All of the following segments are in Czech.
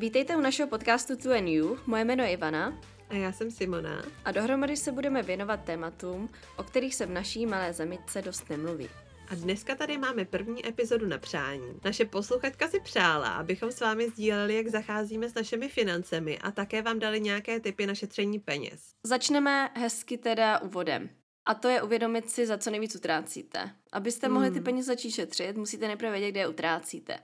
Vítejte u našeho podcastu Tu and You. Moje jméno je Ivana. A já jsem Simona. A dohromady se budeme věnovat tématům, o kterých se v naší malé zemice dost nemluví. A dneska tady máme první epizodu na přání. Naše posluchačka si přála, abychom s vámi sdíleli, jak zacházíme s našimi financemi a také vám dali nějaké typy na šetření peněz. Začneme hezky teda úvodem. A to je uvědomit si, za co nejvíc utrácíte. Abyste mohli ty Hmm. peníze začít šetřit, musíte nejprve vědět, kde je utrácíte.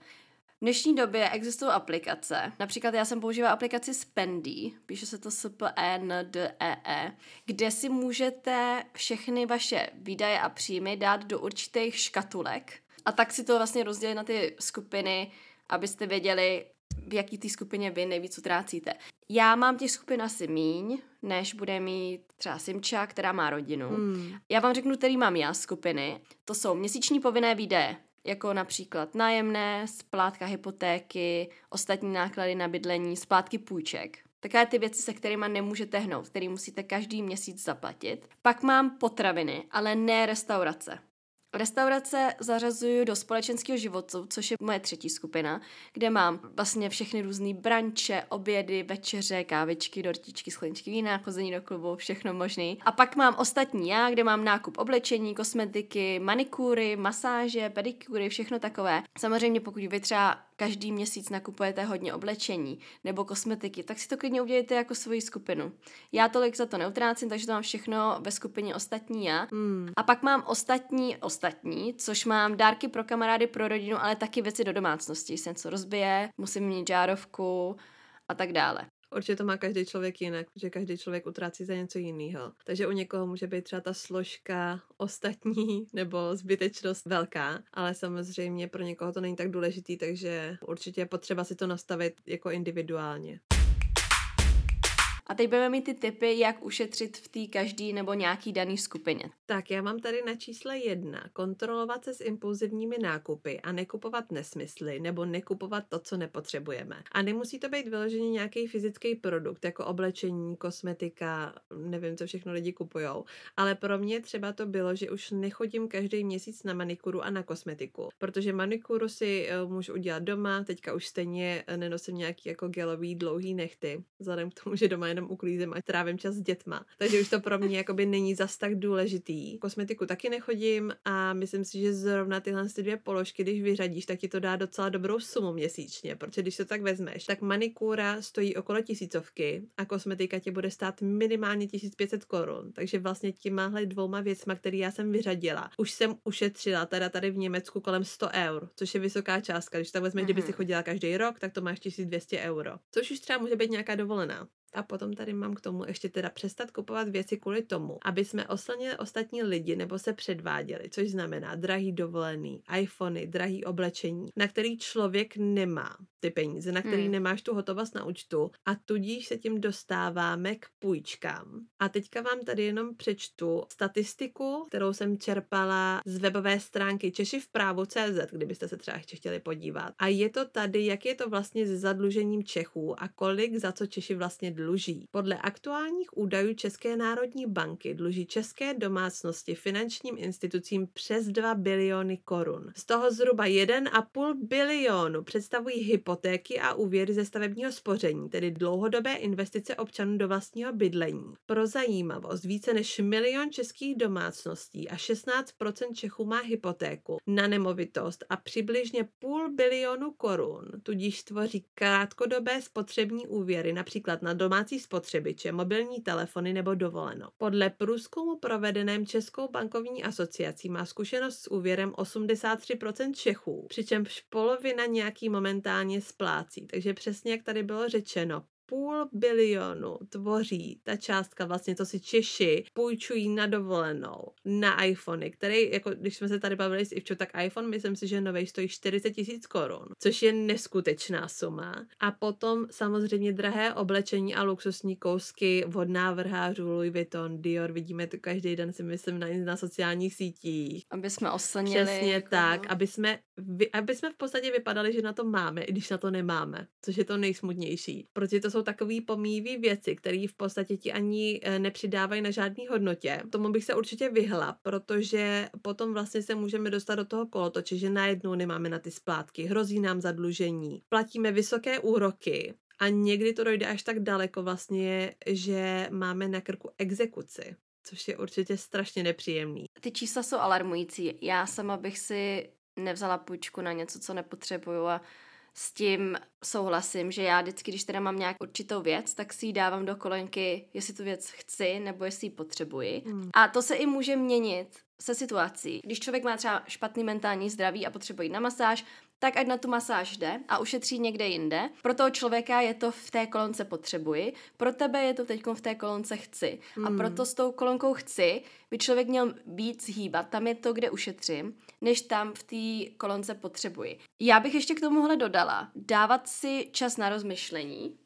V dnešní době existují aplikace. Například já jsem používala aplikaci Spendy, píše se to s p e n d e e kde si můžete všechny vaše výdaje a příjmy dát do určitých škatulek a tak si to vlastně rozdělit na ty skupiny, abyste věděli, v jaký té skupině vy nejvíc utrácíte. Já mám těch skupin asi míň, než bude mít třeba Simča, která má rodinu. Hmm. Já vám řeknu, který mám já skupiny. To jsou měsíční povinné výdaje, jako například nájemné, splátka hypotéky, ostatní náklady na bydlení, splátky půjček. Takové ty věci, se kterými nemůžete hnout, které musíte každý měsíc zaplatit. Pak mám potraviny, ale ne restaurace. Restaurace zařazuju do společenského života, což je moje třetí skupina, kde mám vlastně všechny různé branče, obědy, večeře, kávičky, dortičky, skleničky vína, chození do klubu, všechno možný. A pak mám ostatní já, kde mám nákup oblečení, kosmetiky, manikúry, masáže, pedikúry, všechno takové. Samozřejmě pokud vy třeba každý měsíc nakupujete hodně oblečení nebo kosmetiky, tak si to klidně udělejte jako svoji skupinu. Já tolik za to neutrácím, takže to mám všechno ve skupině ostatní já. Hmm. A pak mám ostatní ostatní, což mám dárky pro kamarády, pro rodinu, ale taky věci do domácnosti. Se něco rozbije, musím mít žárovku a tak dále. Určitě to má každý člověk jinak, protože každý člověk utrácí za něco jiného. Takže u někoho může být třeba ta složka ostatní nebo zbytečnost velká, ale samozřejmě pro někoho to není tak důležitý, takže určitě je potřeba si to nastavit jako individuálně. A teď budeme mít ty tipy, jak ušetřit v té každý nebo nějaký daný skupině. Tak já mám tady na čísle jedna. Kontrolovat se s impulzivními nákupy a nekupovat nesmysly nebo nekupovat to, co nepotřebujeme. A nemusí to být vyloženě nějaký fyzický produkt, jako oblečení, kosmetika, nevím, co všechno lidi kupujou. Ale pro mě třeba to bylo, že už nechodím každý měsíc na manikuru a na kosmetiku, protože manikuru si uh, můžu udělat doma, teďka už stejně eh, nenosím nějaký jako gelový dlouhý nechty, vzhledem k tomu, že doma jenom uklízím a trávím čas s dětma. Takže už to pro mě jakoby není zas tak důležitý. Kosmetiku taky nechodím a myslím si, že zrovna tyhle ty dvě položky, když vyřadíš, tak ti to dá docela dobrou sumu měsíčně, protože když to tak vezmeš, tak manikúra stojí okolo tisícovky a kosmetika ti bude stát minimálně 1500 korun. Takže vlastně těmahle dvouma věcma, které já jsem vyřadila, už jsem ušetřila teda tady v Německu kolem 100 eur, což je vysoká částka. Když to vezmeš, kdyby si Mhm. chodila každý rok, tak to máš 1200 euro. Což už třeba může být nějaká dovolená. A potom tady mám k tomu ještě teda přestat kupovat věci kvůli tomu, aby jsme oslnili ostatní lidi nebo se předváděli, což znamená drahý dovolený, iPhony, drahý oblečení, na který člověk nemá ty peníze, na který Hmm. nemáš tu hotovost na účtu a tudíž se tím dostáváme k půjčkám. A teďka vám tady jenom přečtu statistiku, kterou jsem čerpala z webové stránky Češi v právu CZ, kdybyste se třeba ještě chtěli podívat. A je to tady, jak je to vlastně s zadlužením Čechů a kolik za co Češi vlastně dluží. Podle aktuálních údajů České národní banky dluží české domácnosti finančním institucím přes 2 biliony korun. Z toho zhruba 1,5 bilionu představují hypotéky a úvěry ze stavebního spoření, tedy dlouhodobé investice občanů do vlastního bydlení. Pro zajímavost, více než milion českých domácností a 16% Čechů má hypotéku na nemovitost a přibližně půl bilionu korun, tudíž tvoří krátkodobé spotřební úvěry, například na domácí spotřebiče, mobilní telefony nebo dovoleno. Podle průzkumu provedeném Českou bankovní asociací má zkušenost s úvěrem 83% Čechů, přičemž polovina nějaký momentálně splácí. Takže přesně jak tady bylo řečeno, půl bilionu tvoří ta částka vlastně, co si Češi půjčují na dovolenou, na iPhony, který, jako když jsme se tady bavili s Ivčou, tak iPhone, myslím si, že nový stojí 40 tisíc korun, což je neskutečná suma. A potom samozřejmě drahé oblečení a luxusní kousky od návrhářů Louis Vuitton, Dior, vidíme to každý den, si myslím, na, na sociálních sítích. Aby jsme oslnili. Přesně jako, tak, aby jsme, aby jsme v podstatě vypadali, že na to máme, i když na to nemáme, což je to nejsmutnější. Protože to jsou takový pomíjivý věci, které v podstatě ti ani eh, nepřidávají na žádný hodnotě. Tomu bych se určitě vyhla, protože potom vlastně se můžeme dostat do toho kolotoče, že najednou nemáme na ty splátky, hrozí nám zadlužení, platíme vysoké úroky A někdy to dojde až tak daleko vlastně, že máme na krku exekuci což je určitě strašně nepříjemný. Ty čísla jsou alarmující. Já sama bych si nevzala půjčku na něco, co nepotřebuju a s tím souhlasím, že já vždycky, když teda mám nějak určitou věc, tak si ji dávám do kolenky, jestli tu věc chci nebo jestli ji potřebuji. Hmm. A to se i může měnit se situací. Když člověk má třeba špatný mentální zdraví a potřebuje jít na masáž, tak ať na tu masáž jde a ušetří někde jinde. Pro toho člověka je to v té kolonce potřebuji, pro tebe je to teď v té kolonce chci. Hmm. A proto s tou kolonkou chci by člověk měl víc hýbat, tam je to, kde ušetřím, než tam v té kolonce potřebuji. Já bych ještě k tomuhle dodala, dávat si čas na rozmyšlení,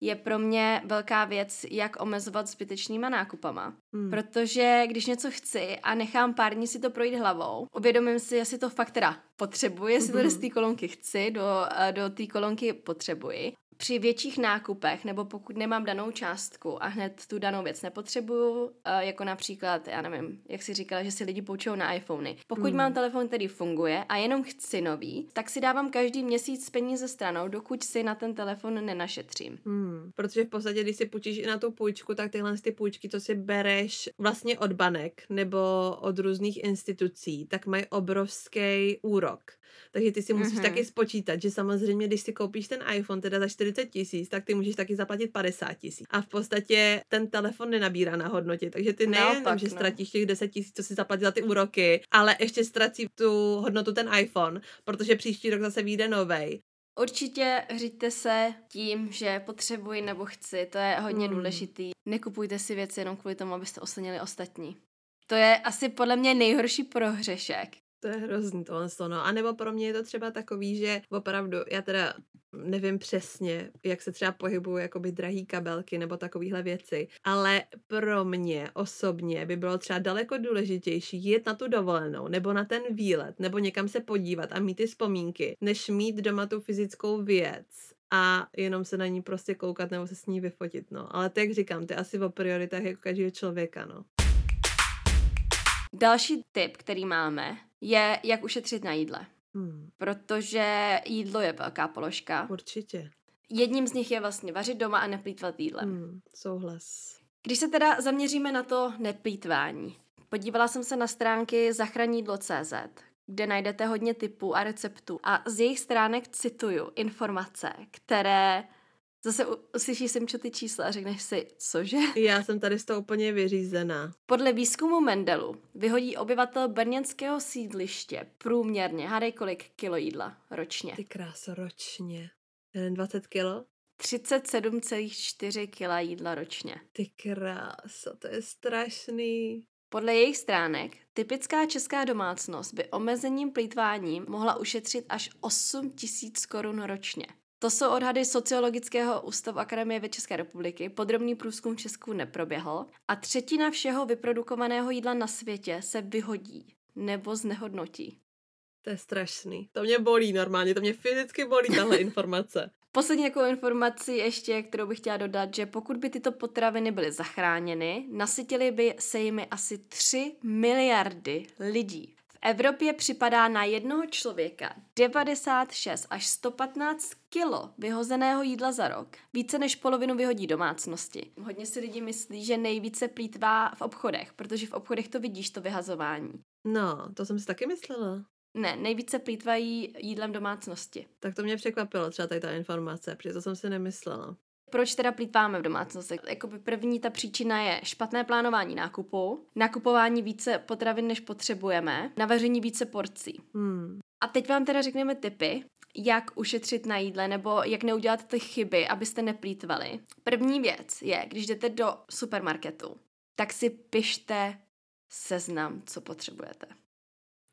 je pro mě velká věc, jak omezovat zbytečnýma nákupama. Hmm. Protože když něco chci a nechám pár dní si to projít hlavou, uvědomím si, jestli to fakt teda potřebuji, jestli to z hmm. té kolonky chci, do, eh, do té kolonky potřebuji při větších nákupech, nebo pokud nemám danou částku a hned tu danou věc nepotřebuju, eh, jako například, já nevím, jak si říkala, že si lidi půjčují na iPhony. Pokud mm. mám telefon, který funguje a jenom chci nový, tak si dávám každý měsíc peníze stranou, dokud si na ten telefon nenašetřím. Mm. Protože v podstatě, když si půjčíš i na tu půjčku, tak tyhle ty půjčky, co si bereš vlastně od banek nebo od různých institucí, tak mají obrovský úrok. Takže ty si musíš mm-hmm. taky spočítat, že samozřejmě, když si koupíš ten iPhone teda za 40 tisíc, tak ty můžeš taky zaplatit 50 tisíc. A v podstatě ten telefon nenabírá na hodnotě, takže ty nejenom, že no. ztratíš těch 10 tisíc, co si zaplatil za ty úroky, ale ještě ztratí tu hodnotu ten iPhone, protože příští rok zase vyjde novej. Určitě říďte se tím, že potřebuji nebo chci, to je hodně mm. důležitý. Nekupujte si věci jenom kvůli tomu, abyste oslnili ostatní. To je asi podle mě nejhorší prohřešek. To je hrozný tohle, no. A nebo pro mě je to třeba takový, že opravdu, já teda nevím přesně, jak se třeba pohybují jakoby drahý kabelky nebo takovéhle věci, ale pro mě osobně by bylo třeba daleko důležitější jít na tu dovolenou nebo na ten výlet nebo někam se podívat a mít ty vzpomínky, než mít doma tu fyzickou věc a jenom se na ní prostě koukat nebo se s ní vyfotit, no. Ale tak jak říkám, to je asi o prioritách jako každého člověka, no. Další tip, který máme, je, jak ušetřit na jídle. Hmm. Protože jídlo je velká položka. Určitě. Jedním z nich je vlastně vařit doma a neplýtvat jídlem. Hmm, souhlas. Když se teda zaměříme na to neplýtvání, podívala jsem se na stránky zachranídlo.cz, kde najdete hodně typů a receptů a z jejich stránek cituju informace, které Zase uslyšíš ty čísla a řekneš si, cože? Já jsem tady z toho úplně vyřízená. Podle výzkumu Mendelu vyhodí obyvatel brněnského sídliště průměrně, hádej kolik kilo jídla ročně. Ty kráso, ročně. 20 kilo? 37,4 kila jídla ročně. Ty kráso, to je strašný. Podle jejich stránek typická česká domácnost by omezením plýtváním mohla ušetřit až 8 tisíc korun ročně. To jsou odhady Sociologického ústavu Akademie věd České republiky. Podrobný průzkum v Česku neproběhl. A třetina všeho vyprodukovaného jídla na světě se vyhodí nebo znehodnotí. To je strašný. To mě bolí normálně, to mě fyzicky bolí tahle informace. Poslední jako informaci ještě, kterou bych chtěla dodat, že pokud by tyto potraviny byly zachráněny, nasytily by se jimi asi 3 miliardy lidí. Evropě připadá na jednoho člověka 96 až 115 kilo vyhozeného jídla za rok. Více než polovinu vyhodí domácnosti. Hodně si lidi myslí, že nejvíce plítvá v obchodech, protože v obchodech to vidíš, to vyhazování. No, to jsem si taky myslela. Ne, nejvíce plítvají jídlem domácnosti. Tak to mě překvapilo třeba tady ta informace, protože to jsem si nemyslela. Proč teda plítváme v domácnosti? Jakoby první ta příčina je špatné plánování nákupu, nakupování více potravin, než potřebujeme, navaření více porcí. Hmm. A teď vám teda řekneme tipy, jak ušetřit na jídle nebo jak neudělat ty chyby, abyste neplýtvali. První věc je, když jdete do supermarketu, tak si pište seznam, co potřebujete.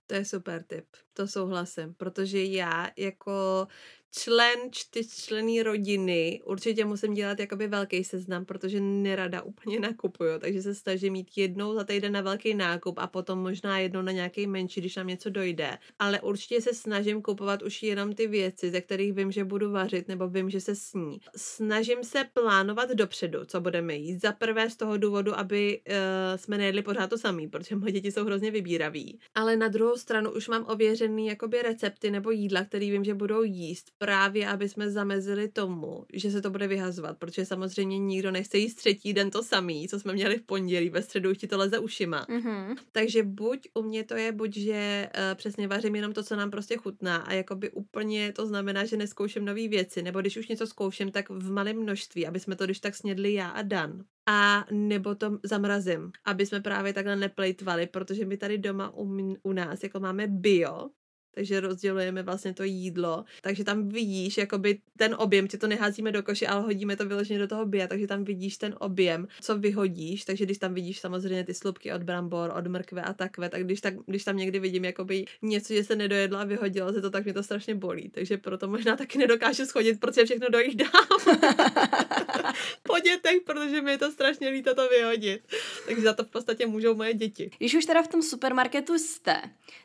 To je super tip, to souhlasím, protože já jako člen čtyřčlený rodiny určitě musím dělat jakoby velký seznam, protože nerada úplně nakupuju, takže se snažím mít jednou za týden na velký nákup a potom možná jednou na nějaký menší, když nám něco dojde. Ale určitě se snažím kupovat už jenom ty věci, ze kterých vím, že budu vařit nebo vím, že se sní. Snažím se plánovat dopředu, co budeme jíst. Za prvé z toho důvodu, aby uh, jsme nejedli pořád to samý, protože moje děti jsou hrozně vybíraví. Ale na druhou stranu už mám ověřený jakoby recepty nebo jídla, který vím, že budou jíst právě, aby jsme zamezili tomu, že se to bude vyhazovat, protože samozřejmě nikdo nechce jíst třetí den to samý, co jsme měli v pondělí, ve středu už ti to leze ušima. Mm-hmm. Takže buď u mě to je, buď že uh, přesně vařím jenom to, co nám prostě chutná a jakoby úplně to znamená, že neskouším nové věci, nebo když už něco zkouším, tak v malém množství, aby jsme to když tak snědli já a Dan. A nebo to zamrazím, aby jsme právě takhle neplejtvali, protože my tady doma u, u nás jako máme bio, takže rozdělujeme vlastně to jídlo, takže tam vidíš jakoby ten objem, ti to neházíme do koše, ale hodíme to vyloženě do toho bia, takže tam vidíš ten objem, co vyhodíš, takže když tam vidíš samozřejmě ty slupky od brambor, od mrkve a takové, tak když, tak, když tam někdy vidím jakoby něco, že se nedojedlo a vyhodilo se to, tak mě to strašně bolí, takže proto možná taky nedokážu schodit, protože všechno dojídám po dětech, protože mi je to strašně líto to vyhodit. Takže za to v podstatě můžou moje děti. Když už teda v tom supermarketu jste,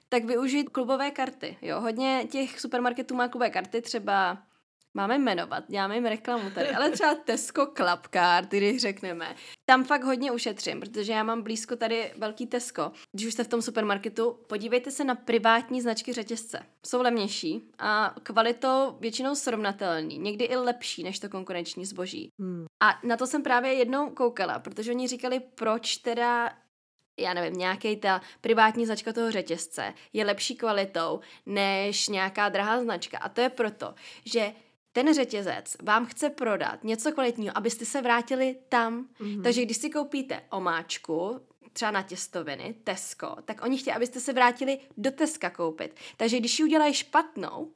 tak využít klubové karty. Jo, hodně těch supermarketů má klubové karty, třeba máme jmenovat, děláme jim reklamu tady, ale třeba Tesco Club Card, když řekneme. Tam fakt hodně ušetřím, protože já mám blízko tady velký Tesco. Když už jste v tom supermarketu, podívejte se na privátní značky řetězce. Jsou levnější a kvalitou většinou srovnatelný, někdy i lepší než to konkurenční zboží. Hmm. A na to jsem právě jednou koukala, protože oni říkali, proč teda já nevím, nějaký ta privátní značka toho řetězce je lepší kvalitou než nějaká drahá značka. A to je proto, že ten řetězec vám chce prodat něco kvalitního, abyste se vrátili tam. Mm-hmm. Takže když si koupíte omáčku, třeba na těstoviny, Tesco, tak oni chtějí, abyste se vrátili do Teska koupit. Takže když ji udělají špatnou,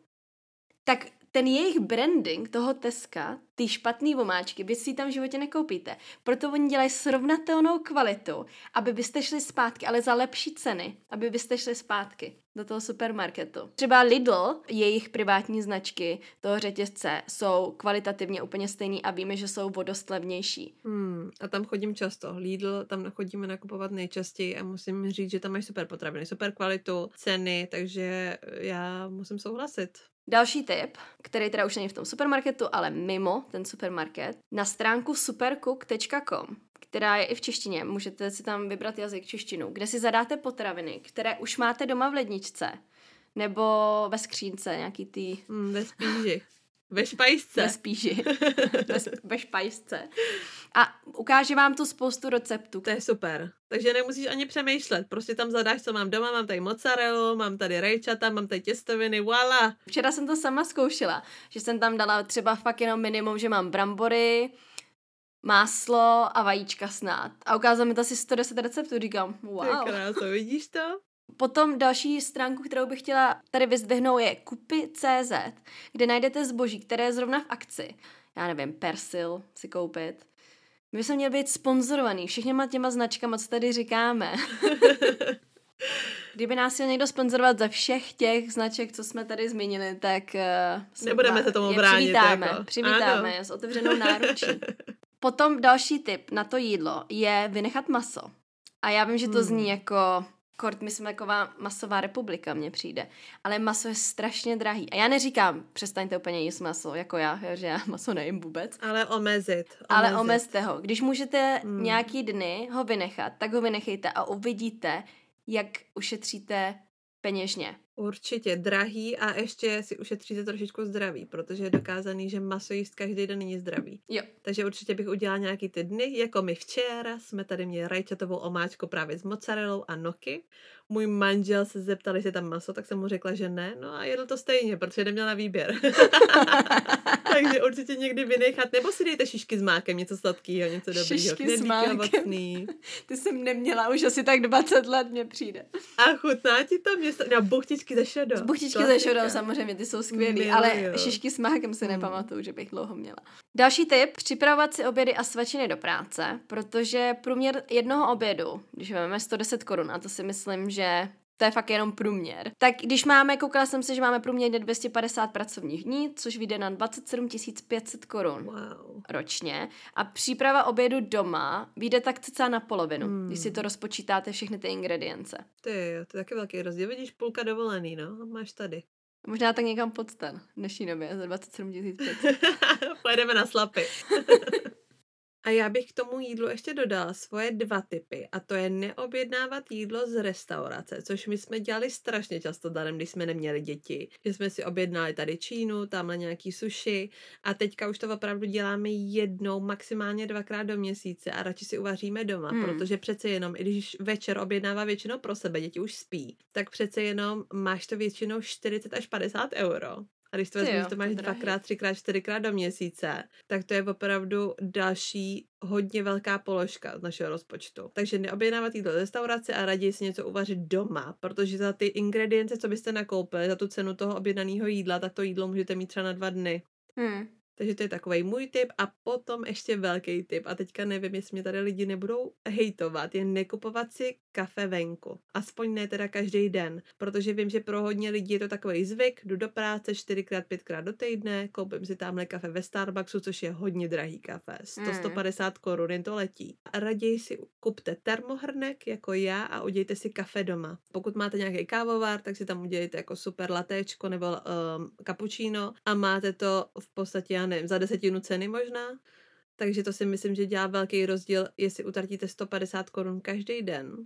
tak ten jejich branding toho Teska, ty špatné vomáčky, vy si tam v životě nekoupíte. Proto oni dělají srovnatelnou kvalitu, aby byste šli zpátky, ale za lepší ceny, aby byste šli zpátky do toho supermarketu. Třeba Lidl, jejich privátní značky toho řetězce jsou kvalitativně úplně stejný a víme, že jsou vodost levnější. Hmm, a tam chodím často. Lidl, tam chodíme nakupovat nejčastěji a musím říct, že tam mají super potraviny, super kvalitu, ceny, takže já musím souhlasit. Další tip, který teda už není v tom supermarketu, ale mimo ten supermarket, na stránku supercook.com, která je i v češtině, můžete si tam vybrat jazyk češtinu, kde si zadáte potraviny, které už máte doma v ledničce, nebo ve skřínce, nějaký ty... Mm, ve spíži. Ve špajsce. Ve spíži. ve, ve špajsce. A ukáže vám tu spoustu receptů. To je super. Takže nemusíš ani přemýšlet. Prostě tam zadáš, co mám doma. Mám tady mozzarellu, mám tady rejčata, mám tady těstoviny, voila. Včera jsem to sama zkoušela, že jsem tam dala třeba fakt jenom minimum, že mám brambory, máslo a vajíčka snad. A ukázal mi to asi 110 receptů, říkám, wow. To je krása, vidíš to? Potom další stránku, kterou bych chtěla tady vyzdvihnout, je kupy.cz, kde najdete zboží, které je zrovna v akci. Já nevím, persil si koupit. My bychom měli být sponzorovaný všemi těma značkama, co tady říkáme. Kdyby nás chtěl někdo sponzorovat ze všech těch značek, co jsme tady zmínili, tak... Uh, Nebudeme se tomu bránit. Přivítáme, jako. přivítáme ano. s otevřenou náručí. Potom další tip na to jídlo je vynechat maso. A já vím, že to hmm. zní jako kort, my jsme taková masová republika, mně přijde. Ale maso je strašně drahý. A já neříkám, přestaňte úplně jíst maso, jako já, že já maso nejím vůbec. Ale omezit. omezit. Ale omezte ho. Když můžete hmm. nějaký dny ho vynechat, tak ho vynechejte a uvidíte, jak ušetříte peněžně. Určitě drahý a ještě si ušetříte trošičku zdraví, protože je dokázaný, že maso jíst každý den není zdravý. Jo. Takže určitě bych udělala nějaký ty dny, jako my včera jsme tady měli rajčatovou omáčku právě s mozzarellou a noky. Můj manžel se zeptal, jestli tam maso, tak jsem mu řekla, že ne. No a jedl to stejně, protože neměl na výběr. Takže určitě někdy vynechat, nebo si dejte šišky s mákem, něco sladkého, něco dobrého. Šišky s mákem. Ovocný. Ty jsem neměla už asi tak 20 let, mě přijde. A chutná ti to město? No, buchtičky ze šodou. Buchtičky ze šodou, samozřejmě, ty jsou skvělý, ale šišky s mákem si hmm. nepamatuju, že bych dlouho měla. Další tip, připravovat si obědy a svačiny do práce, protože průměr jednoho obědu, když máme 110 korun, a to si myslím, že to je fakt jenom průměr. Tak když máme, koukala jsem se, že máme průměrně 250 pracovních dní, což vyjde na 27 500 korun wow. ročně. A příprava obědu doma vyjde tak cca na polovinu, hmm. když si to rozpočítáte všechny ty ingredience. Ty jo, to je taky velký rozdíl. Vidíš, půlka dovolený, no, máš tady. Možná tak někam pod ten v dnešní době za 27 500. Pojedeme na slapy. A já bych k tomu jídlu ještě dodala svoje dva typy a to je neobjednávat jídlo z restaurace, což my jsme dělali strašně často darem, když jsme neměli děti. Že jsme si objednali tady Čínu, tamhle nějaký sushi a teďka už to opravdu děláme jednou, maximálně dvakrát do měsíce a radši si uvaříme doma, hmm. protože přece jenom, i když večer objednává většinou pro sebe, děti už spí, tak přece jenom máš to většinou 40 až 50 euro. A když to vezmeš, to máš dvakrát, třikrát, čtyřikrát do měsíce, tak to je opravdu další hodně velká položka z našeho rozpočtu. Takže neobjednávat jídlo z restaurace a raději si něco uvařit doma, protože za ty ingredience, co byste nakoupili, za tu cenu toho objednaného jídla, tak to jídlo můžete mít třeba na dva dny. Hmm. Takže to je takový můj tip a potom ještě velký tip a teďka nevím, jestli mě tady lidi nebudou hejtovat, je nekupovat si kafe venku. Aspoň ne teda každý den, protože vím, že pro hodně lidí je to takový zvyk, jdu do práce čtyřikrát, pětkrát do týdne, koupím si tamhle kafe ve Starbucksu, což je hodně drahý kafe, 100-150 mm. korun, jen to letí. A raději si kupte termohrnek jako já a udějte si kafe doma. Pokud máte nějaký kávovar, tak si tam udělejte jako super latéčko nebo um, cappuccino a máte to v podstatě, já nevím, za desetinu ceny možná. Takže to si myslím, že dělá velký rozdíl, jestli utratíte 150 korun každý den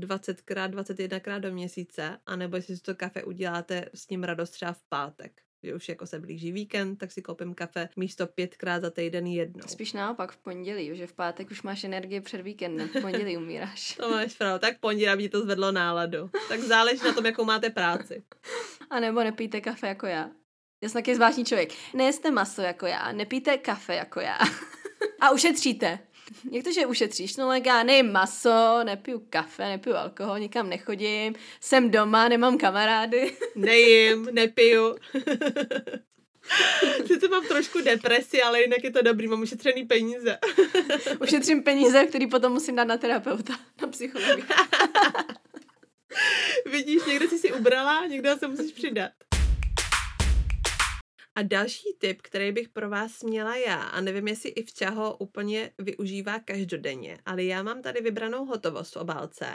20krát, 21krát do měsíce, anebo jestli si to kafe uděláte s ním radost třeba v pátek. Že už jako se blíží víkend, tak si koupím kafe místo pětkrát za týden jednou. Spíš naopak v pondělí, že v pátek už máš energie před víkendem, v pondělí umíráš. to máš pravdu, tak pondělí, aby to zvedlo náladu. Tak záleží na tom, jakou máte práci. A nebo nepijte kafe jako já. Já jsem taky zvláštní člověk. Nejeste maso jako já, nepijte kafe jako já. A ušetříte. Jak to, že ušetříš? No, já nejím maso, nepiju kafe, nepiju alkohol, nikam nechodím, jsem doma, nemám kamarády. Nejím, nepiju. Sice mám trošku depresi, ale jinak je to dobrý, mám ušetřený peníze. Ušetřím peníze, který potom musím dát na terapeuta, na psychologa. Vidíš, někde jsi si ubrala, někdo se musíš přidat. A další tip, který bych pro vás měla já, a nevím, jestli i vča ho úplně využívá každodenně, ale já mám tady vybranou hotovost v obálce.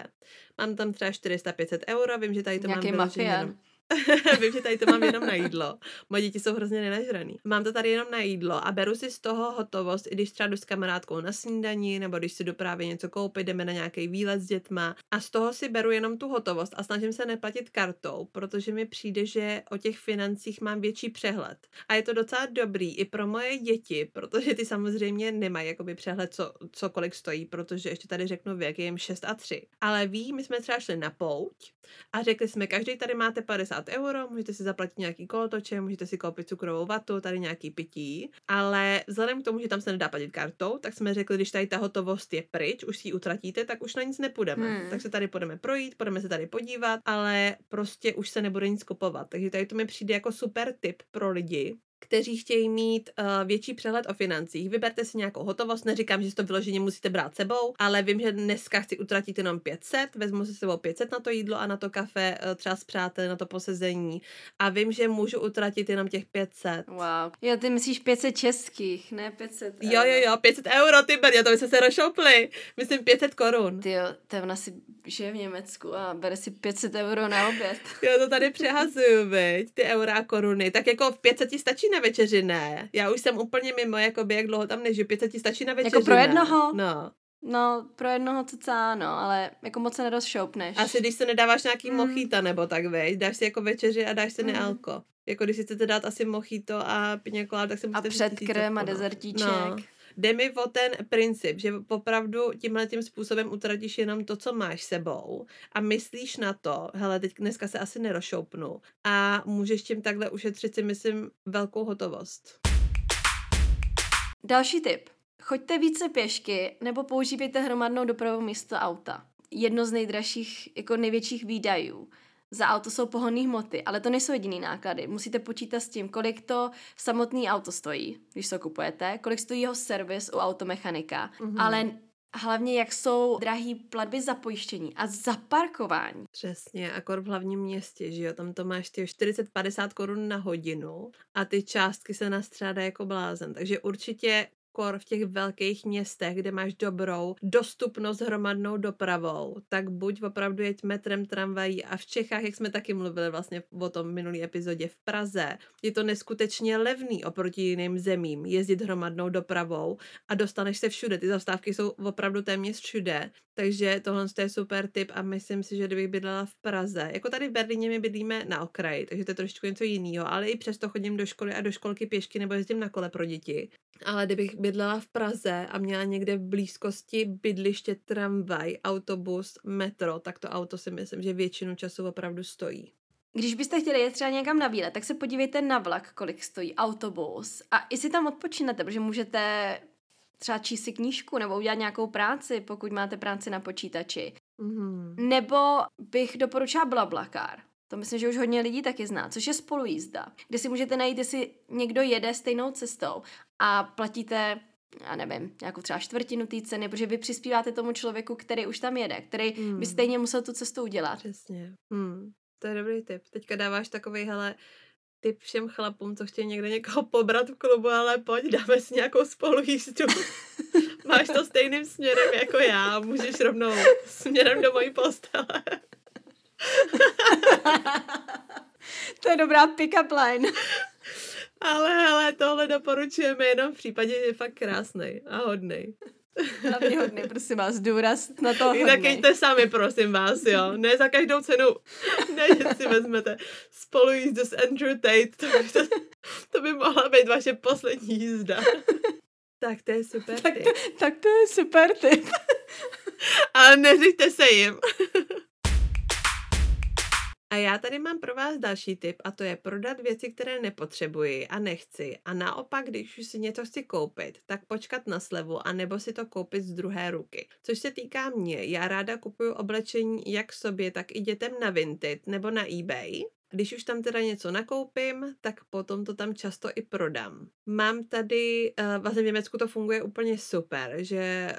Mám tam třeba 400-500 euro, vím, že tady to Nějaký mám mafián. Vím, že tady to mám jenom na jídlo. Moje děti jsou hrozně nenažraný. Mám to tady jenom na jídlo a beru si z toho hotovost, i když třeba jdu s kamarádkou na snídaní, nebo když si jdu právě něco koupit, jdeme na nějaký výlet s dětma. A z toho si beru jenom tu hotovost a snažím se neplatit kartou, protože mi přijde, že o těch financích mám větší přehled. A je to docela dobrý i pro moje děti, protože ty samozřejmě nemají jakoby přehled, co, co kolik stojí, protože ještě tady řeknu věk, je jim 6 a 3. Ale ví, my jsme třeba šli na pouť a řekli jsme, každý tady máte 50 50 euro, můžete si zaplatit nějaký kolotoče, můžete si koupit cukrovou vatu, tady nějaký pití, ale vzhledem k tomu, že tam se nedá platit kartou, tak jsme řekli, když tady ta hotovost je pryč, už si ji utratíte, tak už na nic nepůjdeme. Hmm. Tak se tady půjdeme projít, půjdeme se tady podívat, ale prostě už se nebude nic kupovat. Takže tady to mi přijde jako super tip pro lidi, kteří chtějí mít uh, větší přehled o financích. Vyberte si nějakou hotovost, neříkám, že si to vyloženě musíte brát sebou, ale vím, že dneska chci utratit jenom 500, vezmu si sebou 500 na to jídlo a na to kafe, uh, třeba s přáteli, na to posezení a vím, že můžu utratit jenom těch 500. Wow. Jo, ty myslíš 500 českých, ne 500 euro. Jo, jo, jo, 500 euro, ty brně, to by se se rozšoupli. Myslím 500 korun. Ty jo, to ona si žije v Německu a bere si 500 euro na oběd. jo, to tady přehazuju, veď, ty eura a koruny. Tak jako v 500 ti stačí na večeři, ne. Já už jsem úplně mimo, jako by, jak dlouho tam nežiju, 500 ti stačí na večeři, Jako pro jednoho? Ne? No. No, pro jednoho co ano, ale jako moc se nerozšoupneš. Asi když se nedáváš nějaký mm. mochita nebo tak, vej, dáš si jako večeři a dáš si mm. nealko. Jako když si chcete dát asi mochito a piňakolát, tak se A předkrem a dezertíček. No. Jde mi o ten princip, že opravdu tímhle tím způsobem utratíš jenom to, co máš sebou a myslíš na to, hele, teď dneska se asi nerošoupnu a můžeš tím takhle ušetřit si, myslím, velkou hotovost. Další tip. Choďte více pěšky nebo používejte hromadnou dopravu místo auta. Jedno z nejdražších, jako největších výdajů za auto jsou pohonné hmoty, ale to nejsou jediný náklady. Musíte počítat s tím, kolik to samotný auto stojí, když to kupujete, kolik stojí jeho servis u automechanika, mm-hmm. ale hlavně jak jsou drahý platby za pojištění a za parkování. Přesně, akor v hlavním městě, že jo, tam to máš ty 40-50 korun na hodinu a ty částky se nastřádají jako blázen, takže určitě kor v těch velkých městech, kde máš dobrou dostupnost hromadnou dopravou, tak buď opravdu jeď metrem, tramvají a v Čechách, jak jsme taky mluvili vlastně o tom minulý epizodě v Praze, je to neskutečně levný oproti jiným zemím jezdit hromadnou dopravou a dostaneš se všude. Ty zastávky jsou opravdu téměř všude, takže tohle je super tip a myslím si, že kdybych bydlela v Praze, jako tady v Berlíně my bydlíme na okraji, takže to je trošičku něco jiného, ale i přesto chodím do školy a do školky pěšky nebo jezdím na kole pro děti. Ale kdybych bydlela v Praze a měla někde v blízkosti bydliště, tramvaj, autobus, metro, tak to auto si myslím, že většinu času opravdu stojí. Když byste chtěli jet třeba někam na výlet, tak se podívejte na vlak, kolik stojí autobus a i si tam odpočinete, protože můžete třeba číst si knížku nebo udělat nějakou práci, pokud máte práci na počítači. Mm-hmm. Nebo bych doporučila Blablakar. To myslím, že už hodně lidí taky zná, což je spolujízda, kde si můžete najít, jestli někdo jede stejnou cestou a platíte já nevím, nějakou třeba čtvrtinu té ceny, protože vy přispíváte tomu člověku, který už tam jede, který hmm. by stejně musel tu cestu udělat. Přesně. Hmm. To je dobrý tip. Teďka dáváš takový, hele, tip všem chlapům, co chtějí někde někoho pobrat v klubu, ale pojď, dáme si nějakou spolujízdu. Máš to stejným směrem jako já, můžeš rovnou směrem do mojí postele. to je dobrá pick-up line. Ale, ale tohle doporučujeme jenom v případě, že je fakt krásný a hodný. Hlavně hodný, prosím vás, důraz na to Jinak jděte sami, prosím vás, jo. Ne za každou cenu. Ne, že si vezmete spolu jízdu s Andrew Tate. To by, to, to by mohla být vaše poslední jízda. Tak to je super tak, to, tak to je super tip. Ale neříte se jim. A já tady mám pro vás další tip a to je prodat věci, které nepotřebuji a nechci. A naopak, když už si něco chci koupit, tak počkat na slevu a nebo si to koupit z druhé ruky. Což se týká mě, já ráda kupuju oblečení jak sobě, tak i dětem na Vinted nebo na eBay. Když už tam teda něco nakoupím, tak potom to tam často i prodám. Mám tady, uh, vlastně v Německu to funguje úplně super, že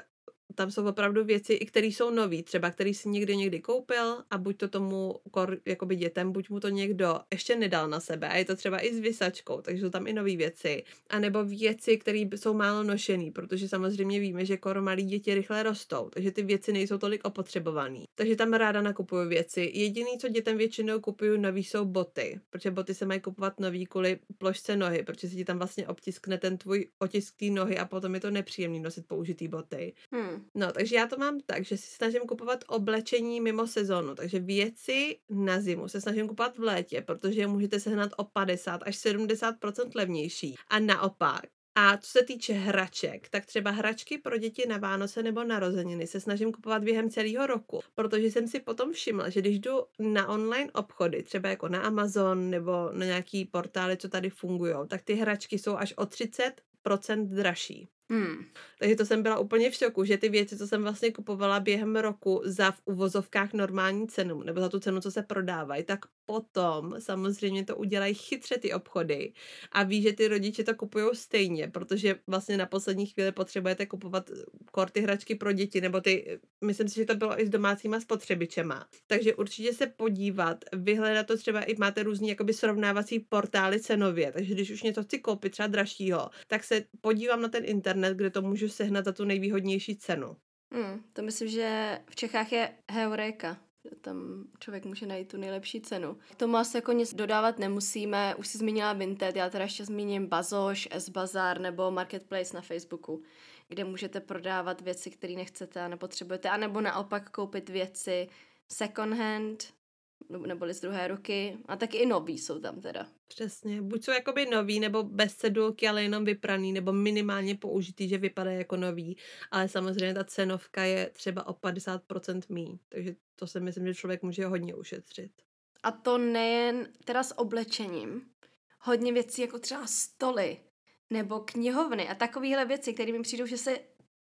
tam jsou opravdu věci, i které jsou nové, třeba který si někdy někdy koupil a buď to tomu kor, jakoby dětem, buď mu to někdo ještě nedal na sebe a je to třeba i s vysačkou, takže jsou tam i nové věci. A nebo věci, které jsou málo nošený, protože samozřejmě víme, že kor malí děti rychle rostou, takže ty věci nejsou tolik opotřebované. Takže tam ráda nakupuju věci. Jediný, co dětem většinou kupuju nový, jsou boty, protože boty se mají kupovat nový kvůli plošce nohy, protože si ti tam vlastně obtiskne ten tvůj otisk nohy a potom je to nepříjemný nosit použitý boty. Hmm. No, takže já to mám tak, že si snažím kupovat oblečení mimo sezónu, takže věci na zimu se snažím kupovat v létě, protože je můžete sehnat o 50 až 70% levnější. A naopak, a co se týče hraček, tak třeba hračky pro děti na Vánoce nebo narozeniny se snažím kupovat během celého roku, protože jsem si potom všimla, že když jdu na online obchody, třeba jako na Amazon nebo na nějaký portály, co tady fungují, tak ty hračky jsou až o 30% dražší. Hmm. Takže to jsem byla úplně v šoku, že ty věci, co jsem vlastně kupovala během roku za v uvozovkách normální cenu, nebo za tu cenu, co se prodávají, tak potom samozřejmě to udělají chytře ty obchody a ví, že ty rodiče to kupují stejně, protože vlastně na poslední chvíli potřebujete kupovat korty hračky pro děti, nebo ty, myslím si, že to bylo i s domácíma spotřebičema. Takže určitě se podívat, vyhledat to třeba i máte různý jakoby srovnávací portály cenově, takže když už něco chci koupit třeba dražšího, tak se podívám na ten internet, kde to můžu sehnat za tu nejvýhodnější cenu. Hmm, to myslím, že v Čechách je Heureka tam člověk může najít tu nejlepší cenu. K tomu asi jako nic dodávat nemusíme, už si zmínila Vinted, já teda ještě zmíním Bazoš, S-Bazar nebo Marketplace na Facebooku, kde můžete prodávat věci, které nechcete a nepotřebujete, anebo naopak koupit věci second hand, neboli z druhé ruky. A taky i nový jsou tam teda. Přesně. Buď jsou jakoby nový, nebo bez cedulky, ale jenom vypraný, nebo minimálně použitý, že vypadá jako nový. Ale samozřejmě ta cenovka je třeba o 50% mý. Takže to si myslím, že člověk může hodně ušetřit. A to nejen teda s oblečením. Hodně věcí jako třeba stoly nebo knihovny a takovéhle věci, které mi přijdou, že se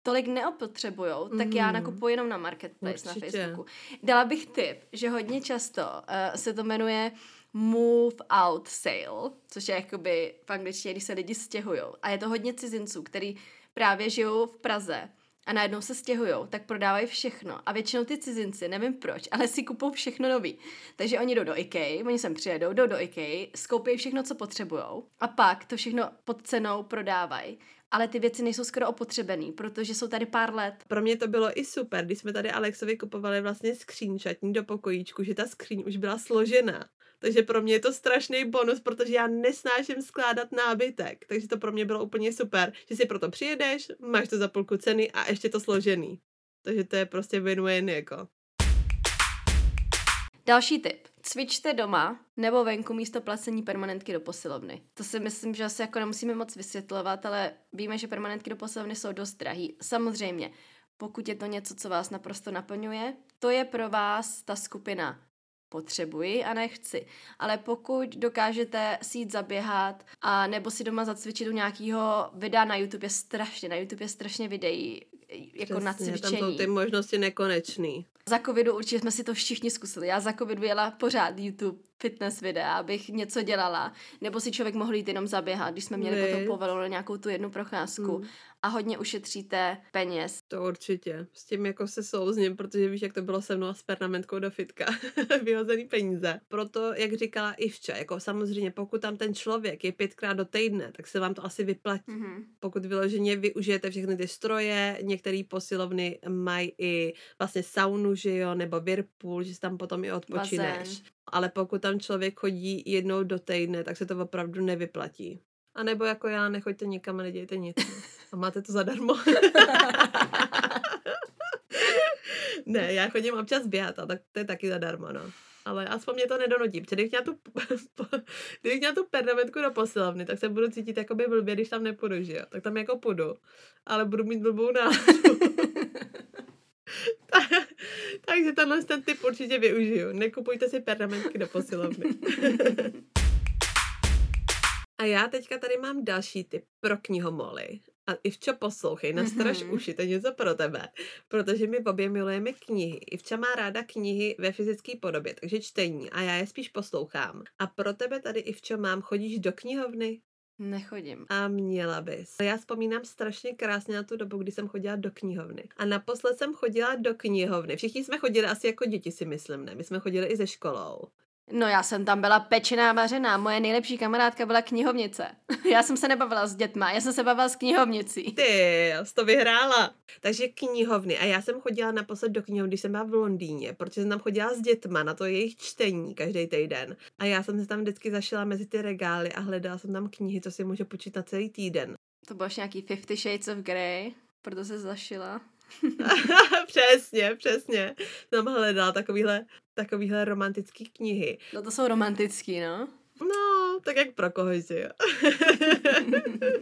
tolik neopotřebujou, mm. tak já mm. nakupuji jenom na Marketplace Určitě. na Facebooku. Dala bych tip, že hodně často uh, se to jmenuje move out sale, což je jakoby v angličtině, když se lidi stěhují. A je to hodně cizinců, který právě žijou v Praze a najednou se stěhují, tak prodávají všechno. A většinou ty cizinci, nevím proč, ale si kupou všechno nový. Takže oni jdou do IKEA, oni sem přijedou, jdou do IKEA, skoupí všechno, co potřebují a pak to všechno pod cenou prodávají. Ale ty věci nejsou skoro opotřebený, protože jsou tady pár let. Pro mě to bylo i super, když jsme tady Alexovi kupovali vlastně skříň šatní do pokojíčku, že ta skříň už byla složená. Takže pro mě je to strašný bonus, protože já nesnáším skládat nábytek. Takže to pro mě bylo úplně super, že si proto přijedeš, máš to za půlku ceny a ještě to složený. Takže to je prostě win-win jako. Další tip. Cvičte doma nebo venku místo placení permanentky do posilovny. To si myslím, že asi jako nemusíme moc vysvětlovat, ale víme, že permanentky do posilovny jsou dost drahý. Samozřejmě, pokud je to něco, co vás naprosto naplňuje, to je pro vás ta skupina potřebuji a nechci. Ale pokud dokážete si jít zaběhat a nebo si doma zacvičit u nějakého videa na YouTube je strašně, na YouTube je strašně videí jako Přesně, na cvičení. Tam jsou ty možnosti nekonečný. Za covidu určitě jsme si to všichni zkusili. Já za covidu jela pořád YouTube fitness videa, abych něco dělala. Nebo si člověk mohl jít jenom zaběhat, když jsme měli Vy. potom povoleno nějakou tu jednu procházku. Hmm. A hodně ušetříte peněz. To určitě. S tím jako se souzním, protože víš, jak to bylo se mnou a s pernamentkou do fitka. Vyhozený peníze. Proto, jak říkala Ivča, jako samozřejmě, pokud tam ten člověk je pětkrát do týdne, tak se vám to asi vyplatí. Mm-hmm. Pokud vyloženě využijete všechny ty stroje, některé posilovny mají i vlastně saunu, že jo, nebo Whirlpool, že tam potom i odpočineš. Bazén. Ale pokud tam člověk chodí jednou do týdne, tak se to opravdu nevyplatí. A nebo jako já, nechoďte nikam a nedějte nic. A máte to zadarmo. ne, já chodím občas běhat a tak to je taky zadarmo, no. Ale aspoň mě to nedonutí, protože kdybych měla tu, kdybych měla tu pernamentku do posilovny, tak se budu cítit jako by blbě, když tam nepůjdu, že jo. Tak tam jako půjdu, ale budu mít blbou náladu. Takže tenhle ten typ určitě využiju. Nekupujte si pernamentky do posilovny. A já teďka tady mám další tip pro knihomoly. A Ivčo, poslouchej, nastraž mm-hmm. uši, to je něco pro tebe. Protože my obě milujeme knihy. Ivča má ráda knihy ve fyzické podobě, takže čtení a já je spíš poslouchám. A pro tebe tady, Ivčo, mám, chodíš do knihovny? Nechodím. A měla bys. Já vzpomínám strašně krásně na tu dobu, kdy jsem chodila do knihovny. A naposled jsem chodila do knihovny. Všichni jsme chodili asi jako děti, si myslím, ne? My jsme chodili i ze školou. No já jsem tam byla pečená vařená, moje nejlepší kamarádka byla knihovnice. já jsem se nebavila s dětma, já jsem se bavila s knihovnicí. Ty, jsi to vyhrála. Takže knihovny. A já jsem chodila naposled do knihovny, když jsem byla v Londýně, protože jsem tam chodila s dětma na to jejich čtení každý týden. A já jsem se tam vždycky zašila mezi ty regály a hledala jsem tam knihy, co si může počítat celý týden. To bylo nějaký Fifty Shades of Grey, proto se zašila. přesně, přesně. Tam hledala takovýhle, takovýhle romantický knihy. No to jsou romantický, no. No, tak jak pro koho, že jo.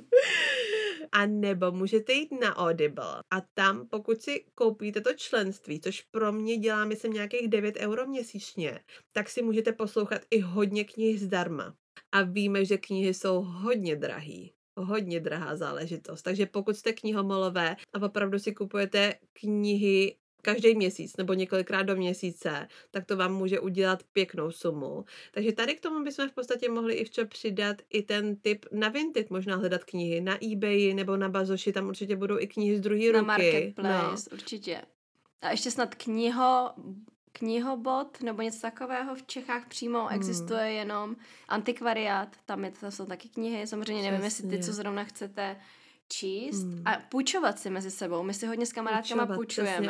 a nebo můžete jít na Audible a tam, pokud si koupíte to členství, což pro mě dělá, myslím, nějakých 9 euro měsíčně, tak si můžete poslouchat i hodně knih zdarma. A víme, že knihy jsou hodně drahý hodně drahá záležitost. Takže pokud jste knihomolové a opravdu si kupujete knihy každý měsíc nebo několikrát do měsíce, tak to vám může udělat pěknou sumu. Takže tady k tomu bychom v podstatě mohli i včas přidat i ten typ na Vinted, možná hledat knihy na eBay nebo na Bazoši, tam určitě budou i knihy z druhé ruky. Na Marketplace, no. určitě. A ještě snad kniho knihobot nebo něco takového v Čechách přímo hmm. existuje jenom antikvariát, tam je, to jsou taky knihy, samozřejmě Přesně. nevím, jestli ty, co zrovna chcete číst hmm. a půjčovat si mezi sebou. My si hodně s kamarádkama půjčujeme.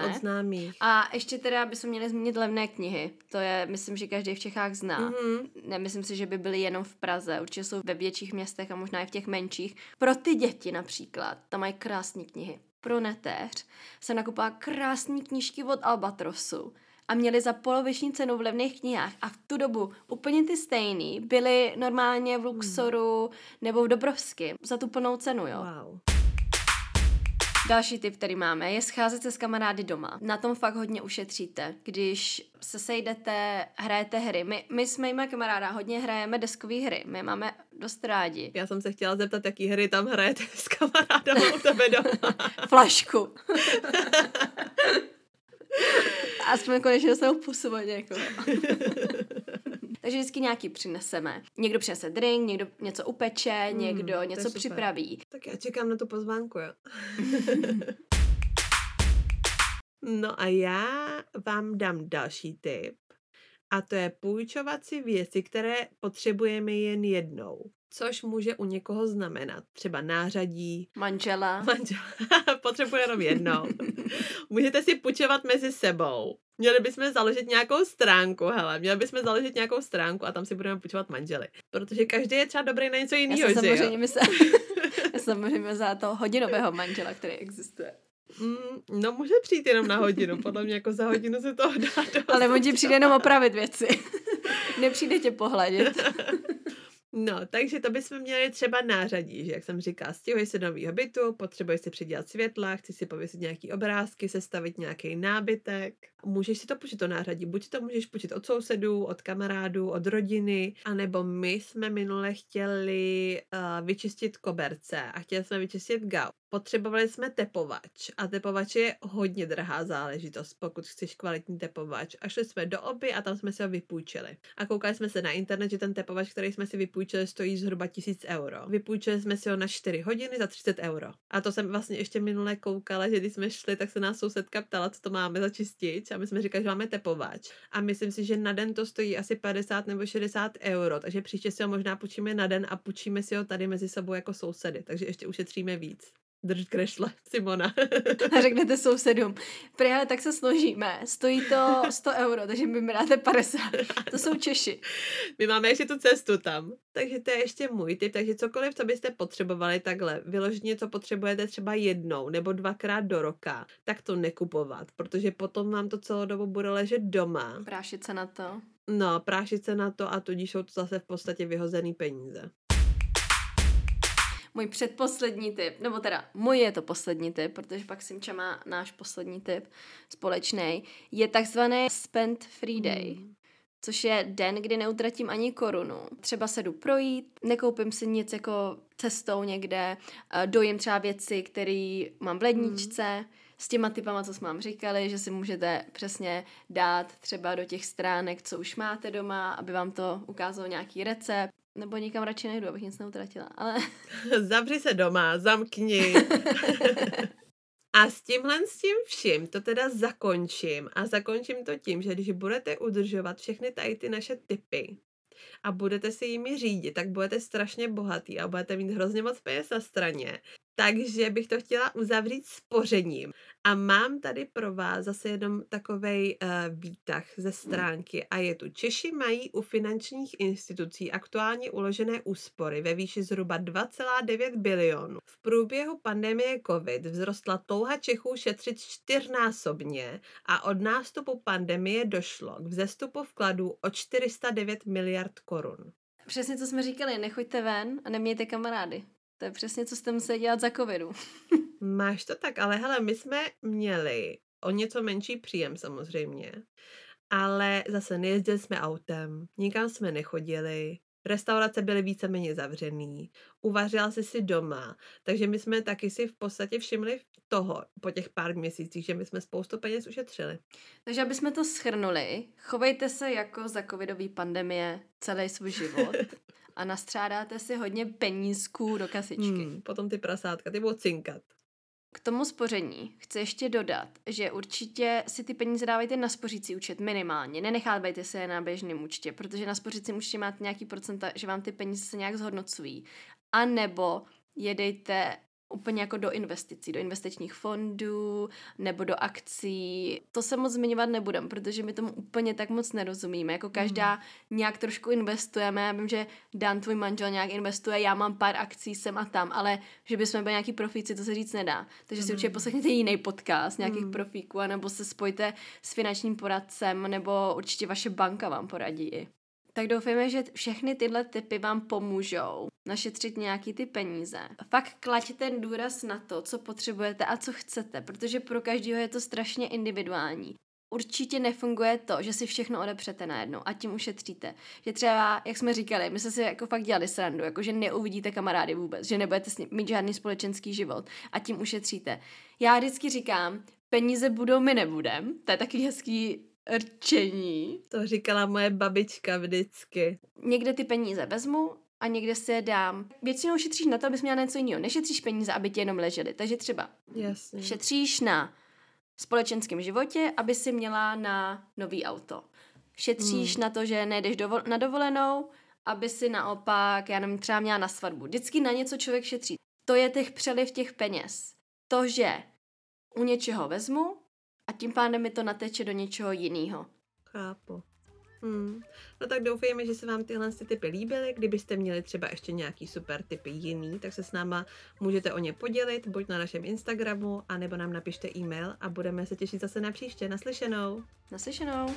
A ještě teda bychom měli zmínit levné knihy. To je, myslím, že každý v Čechách zná. Mm-hmm. Nemyslím si, že by byly jenom v Praze. Určitě jsou ve větších městech a možná i v těch menších. Pro ty děti například. Tam mají krásné knihy. Pro netéř se nakupá krásné knížky od Albatrosu a měli za poloviční cenu v levných knihách a v tu dobu úplně ty stejný byly normálně v Luxoru hmm. nebo v Dobrovsky za tu plnou cenu, jo. Wow. Další tip, který máme, je scházet se s kamarády doma. Na tom fakt hodně ušetříte. Když se sejdete, hrajete hry. My, my jsme jima kamaráda, hodně hrajeme deskové hry. My máme dost rádi. Já jsem se chtěla zeptat, jaký hry tam hrajete s kamarádem u tebe doma. Flašku. Aspoň konečně dostanou pusu od někoho. Takže vždycky nějaký přineseme. Někdo přinese drink, někdo něco upeče, mm, někdo něco připraví. Tak já čekám na tu pozvánku, jo. no a já vám dám další tip. A to je půjčovat si věci, které potřebujeme jen jednou. Což může u někoho znamenat třeba nářadí, Manžela. manžel, potřebuje jenom jednou. Můžete si půjčovat mezi sebou. Měli bychom založit nějakou stránku, hele, měli bychom založit nějakou stránku a tam si budeme půjčovat manžely. Protože každý je třeba dobrý na něco Já jiného, jsem že jo? samozřejmě já jsem samozřejmě za toho hodinového manžela, který existuje. Mm, no může přijít jenom na hodinu, podle mě jako za hodinu se toho dá. Ale on ti přijde jenom opravit věci. Nepřijde tě pohladit. No, takže to bychom měli třeba nářadí, že jak jsem říkala, stěhuji se do nového bytu, potřebuješ si přidělat světla, chci si pověsit nějaký obrázky, sestavit nějaký nábytek. Můžeš si to půjčit to nářadí, buď to můžeš půjčit od sousedů, od kamarádů, od rodiny, anebo my jsme minule chtěli uh, vyčistit koberce a chtěli jsme vyčistit gau. Potřebovali jsme tepovač a tepovač je hodně drahá záležitost, pokud chceš kvalitní tepovač. A šli jsme do oby a tam jsme si ho vypůjčili. A koukali jsme se na internet, že ten tepovač, který jsme si vypůjčili, stojí zhruba 1000 euro. Vypůjčili jsme si ho na 4 hodiny za 30 euro. A to jsem vlastně ještě minule koukala, že když jsme šli, tak se nás sousedka ptala, co to máme za čistič. A my jsme říkali, že máme tepovač. A myslím si, že na den to stojí asi 50 nebo 60 euro, takže příště si ho možná půjčíme na den a půjčíme si ho tady mezi sebou jako sousedy. Takže ještě ušetříme víc. Drž krešle, Simona. A řeknete sousedům, prý, ale tak se složíme, stojí to 100 euro, takže mi dáte 50. To jsou Češi. My máme ještě tu cestu tam. Takže to je ještě můj tip. Takže cokoliv, co byste potřebovali takhle, vyloženě co potřebujete třeba jednou nebo dvakrát do roka, tak to nekupovat, protože potom vám to celou dobu bude ležet doma. Prášit se na to. No, prášit se na to a tudíž jsou to zase v podstatě vyhozený peníze. Můj předposlední tip, nebo teda můj je to poslední tip, protože pak Simča má náš poslední tip společný, je takzvaný Spend Free Day. Hmm. Což je den, kdy neutratím ani korunu. Třeba se jdu projít, nekoupím si nic jako cestou někde, eh, dojím třeba věci, které mám v ledničce, s těma typama, co jsme vám říkali, že si můžete přesně dát třeba do těch stránek, co už máte doma, aby vám to ukázalo nějaký recept. Nebo nikam radši nejdu, abych nic neutratila. Ale Zavři se doma, zamkni. A s tímhle s tím vším to teda zakončím. A zakončím to tím, že když budete udržovat všechny tady ty naše typy a budete si jimi řídit, tak budete strašně bohatý a budete mít hrozně moc peněz na straně. Takže bych to chtěla uzavřít spořením. A mám tady pro vás zase jenom takovej uh, výtah ze stránky a je tu. Češi mají u finančních institucí aktuálně uložené úspory ve výši zhruba 2,9 bilionů. V průběhu pandemie COVID vzrostla touha Čechů šetřit čtyřnásobně a od nástupu pandemie došlo k vzestupu vkladů o 409 miliard korun. přesně co jsme říkali, nechoďte ven a nemějte kamarády. To je přesně, co jste museli dělat za covidu. Máš to tak, ale hele, my jsme měli o něco menší příjem samozřejmě, ale zase nejezdili jsme autem, nikam jsme nechodili, restaurace byly víceméně zavřený, uvařila jsi si doma, takže my jsme taky si v podstatě všimli toho po těch pár měsících, že my jsme spoustu peněz ušetřili. Takže aby jsme to schrnuli, chovejte se jako za covidový pandemie celý svůj život a nastřádáte si hodně penízků do kasičky. Hmm, potom ty prasátka, ty budou cinkat. K tomu spoření chci ještě dodat, že určitě si ty peníze dávejte na spořící účet minimálně. Nenechávejte se je na běžném účtě, protože na spořícím účtě máte nějaký procenta, že vám ty peníze se nějak zhodnocují. A nebo jedejte úplně jako do investicí, do investičních fondů nebo do akcí. To se moc zmiňovat nebudem, protože my tomu úplně tak moc nerozumíme. Jako každá nějak trošku investujeme. Já vím, že Dan, tvůj manžel, nějak investuje, já mám pár akcí sem a tam, ale že bychom byli nějaký profíci, to se říct nedá. Takže si určitě poslechněte jiný podcast nějakých profíků, anebo se spojte s finančním poradcem, nebo určitě vaše banka vám poradí. Tak doufejme, že všechny tyhle typy vám pomůžou našetřit nějaký ty peníze. Fakt klaďte ten důraz na to, co potřebujete a co chcete, protože pro každého je to strašně individuální. Určitě nefunguje to, že si všechno odepřete najednou a tím ušetříte. Že třeba, jak jsme říkali, my jsme si jako fakt dělali srandu, jako že neuvidíte kamarády vůbec, že nebudete s ním mít žádný společenský život a tím ušetříte. Já vždycky říkám, peníze budou, my nebudem. To je takový hezký rčení. To říkala moje babička vždycky. Někde ty peníze vezmu a někde si je dám. Většinou šetříš na to, abys měla něco jiného. Nešetříš peníze, aby ti jenom ležely. Takže třeba Jasně. šetříš na společenském životě, aby si měla na nový auto. Šetříš Hmm. na to, že nejdeš dovol- na dovolenou, aby si naopak, já nevím, třeba měla na svatbu. Vždycky na něco člověk šetří. To je těch přeliv těch peněz. To, že u něčeho vezmu a tím pádem mi to nateče do něčeho jiného. Chápu. Hmm. No tak doufejme, že se vám tyhle ty typy líbily. Kdybyste měli třeba ještě nějaký super typy jiný, tak se s náma můžete o ně podělit, buď na našem Instagramu, anebo nám napište e-mail a budeme se těšit zase na příště. Naslyšenou. Naslyšenou.